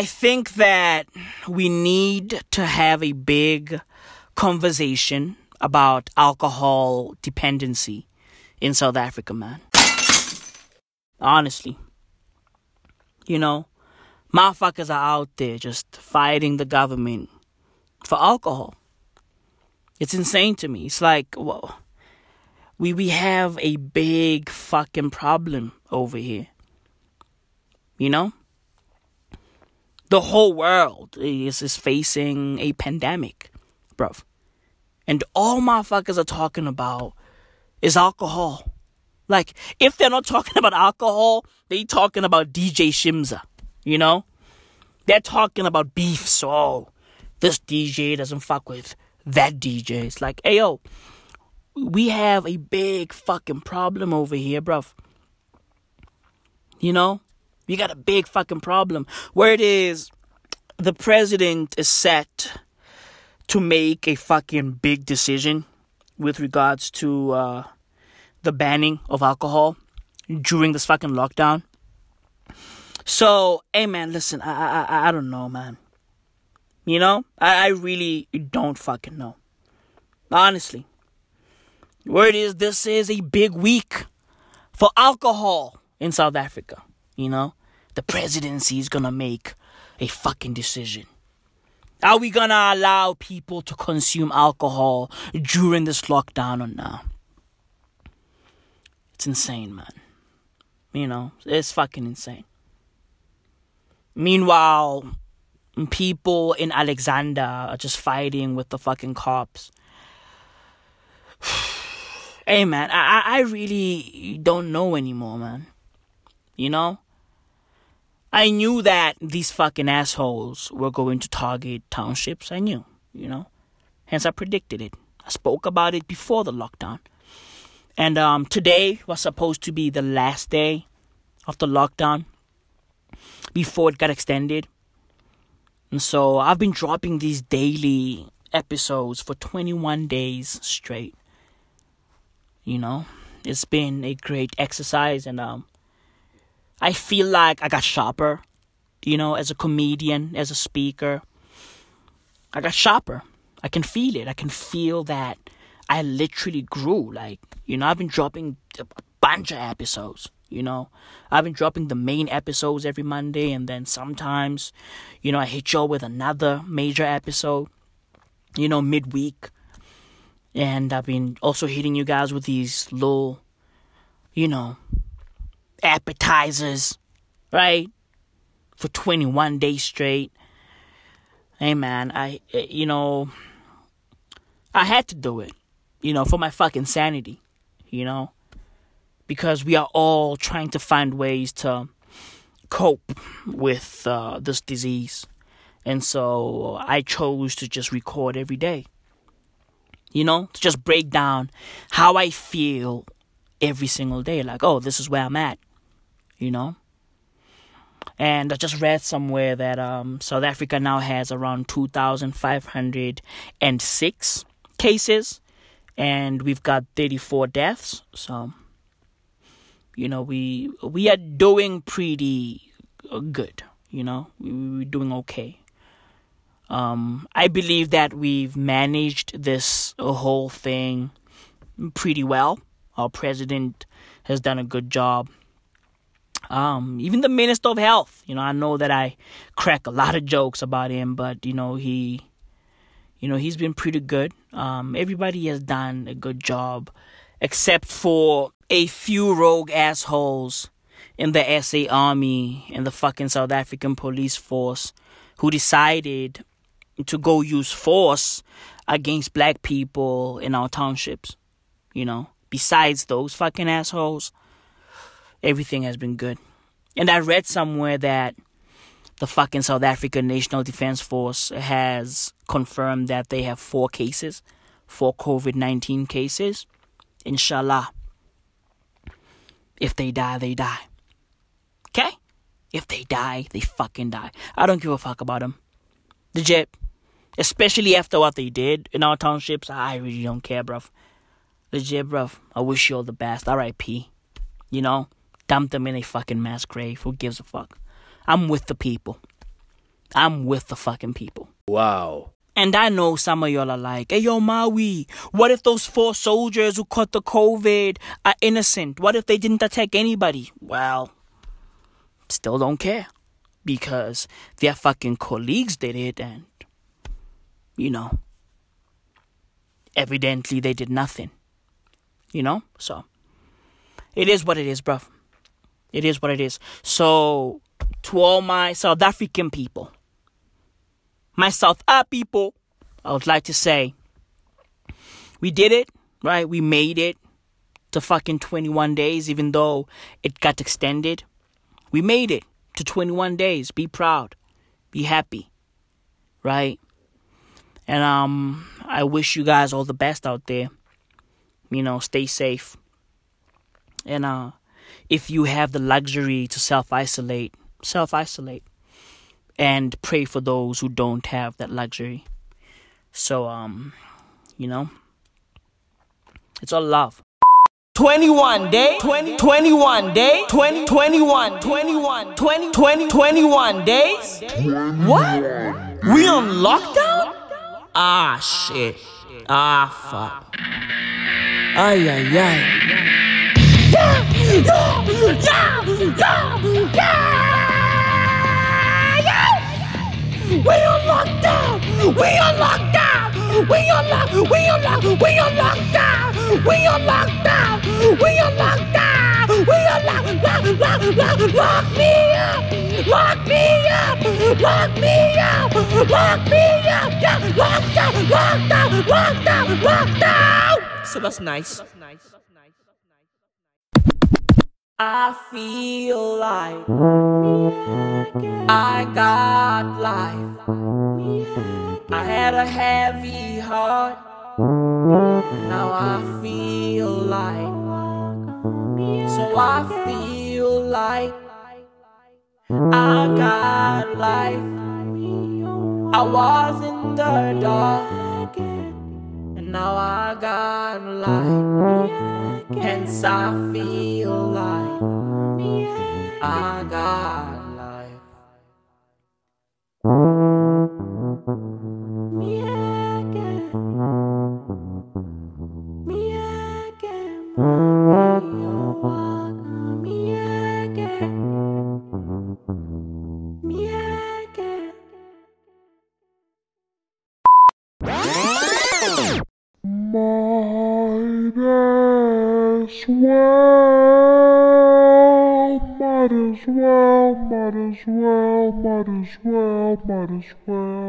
I think that we need to have a big conversation about alcohol dependency in South Africa, man. Honestly. You know, motherfuckers are out there just fighting the government for alcohol. It's insane to me. It's like, well, we we have a big fucking problem over here. You know? The whole world is, is facing a pandemic, bruv. And all motherfuckers are talking about is alcohol. Like, if they're not talking about alcohol, they talking about DJ Shimza, you know? They're talking about beef, so this DJ doesn't fuck with that DJ. It's like, hey yo, we have a big fucking problem over here, bruv. You know? We got a big fucking problem. Where it is, the president is set to make a fucking big decision with regards to uh, the banning of alcohol during this fucking lockdown. So, hey man, listen, I I I don't know, man. You know, I, I really don't fucking know. Honestly. Word is this is a big week for alcohol in South Africa. You know, the presidency is gonna make a fucking decision. Are we gonna allow people to consume alcohol during this lockdown or not? It's insane, man. You know, it's fucking insane. Meanwhile, people in Alexandra are just fighting with the fucking cops. hey man, I I really don't know anymore, man. You know? I knew that these fucking assholes were going to target townships. I knew, you know. Hence I predicted it. I spoke about it before the lockdown. And um today was supposed to be the last day of the lockdown before it got extended. And so I've been dropping these daily episodes for 21 days straight. You know, it's been a great exercise and um I feel like I got sharper, you know, as a comedian, as a speaker. I got sharper. I can feel it. I can feel that I literally grew. Like, you know, I've been dropping a bunch of episodes, you know. I've been dropping the main episodes every Monday, and then sometimes, you know, I hit y'all with another major episode, you know, midweek. And I've been also hitting you guys with these little, you know, appetizers, right? For 21 days straight. Hey man, I, you know, I had to do it, you know, for my fucking sanity, you know, because we are all trying to find ways to cope with uh, this disease. And so I chose to just record every day, you know, to just break down how I feel every single day. Like, oh, this is where I'm at you know. And I just read somewhere that um, South Africa now has around 2,506 cases, and we've got 34 deaths. So, you know, we we are doing pretty good. You know, we, we're doing okay. Um, I believe that we've managed this whole thing pretty well. Our president has done a good job um, even the Minister of Health, you know, I know that I crack a lot of jokes about him, but you know, he you know, he's been pretty good. Um, everybody has done a good job except for a few rogue assholes in the SA army and the fucking South African police force who decided to go use force against black people in our townships. You know, besides those fucking assholes, everything has been good. And I read somewhere that the fucking South African National Defense Force has confirmed that they have four cases, four COVID 19 cases. Inshallah. If they die, they die. Okay? If they die, they fucking die. I don't give a fuck about them. Legit. Especially after what they did in our townships, I really don't care, bruv. Legit, bruv. I wish you all the best. R.I.P. You know? Dump them in a fucking mass grave. Who gives a fuck? I'm with the people. I'm with the fucking people. Wow. And I know some of y'all are like, hey, yo, Maui, what if those four soldiers who caught the COVID are innocent? What if they didn't attack anybody? Well, still don't care because their fucking colleagues did it and, you know, evidently they did nothing. You know? So, it is what it is, bruv. It is what it is. So, to all my South African people, my South A people, I would like to say, we did it, right? We made it to fucking 21 days, even though it got extended. We made it to 21 days. Be proud. Be happy. Right? And um I wish you guys all the best out there. You know, stay safe. And uh if you have the luxury to self-isolate, self-isolate and pray for those who don't have that luxury. So um, you know, it's all love. 21 day 20 21 day 20 21 21 20 20 21 days. What? We on lockdown? Ah shit. Ah fuck. Ay ay ay yeah yeah yeah yeah yeah we on lockdown we on lockdown we on lock we on lock we on lockdown we on lockdown we on lockdown we on lock lock lock lock lock me up lock me up lock me up lock me up yeah lockdown lockdown lockdown lockdown so that's nice I feel like I got life. I had a heavy heart. Now I feel like. So I feel like I got life. I was in the dark. Now I got light. Hence I feel like I got well, might as well, might as well, might as well, might as well.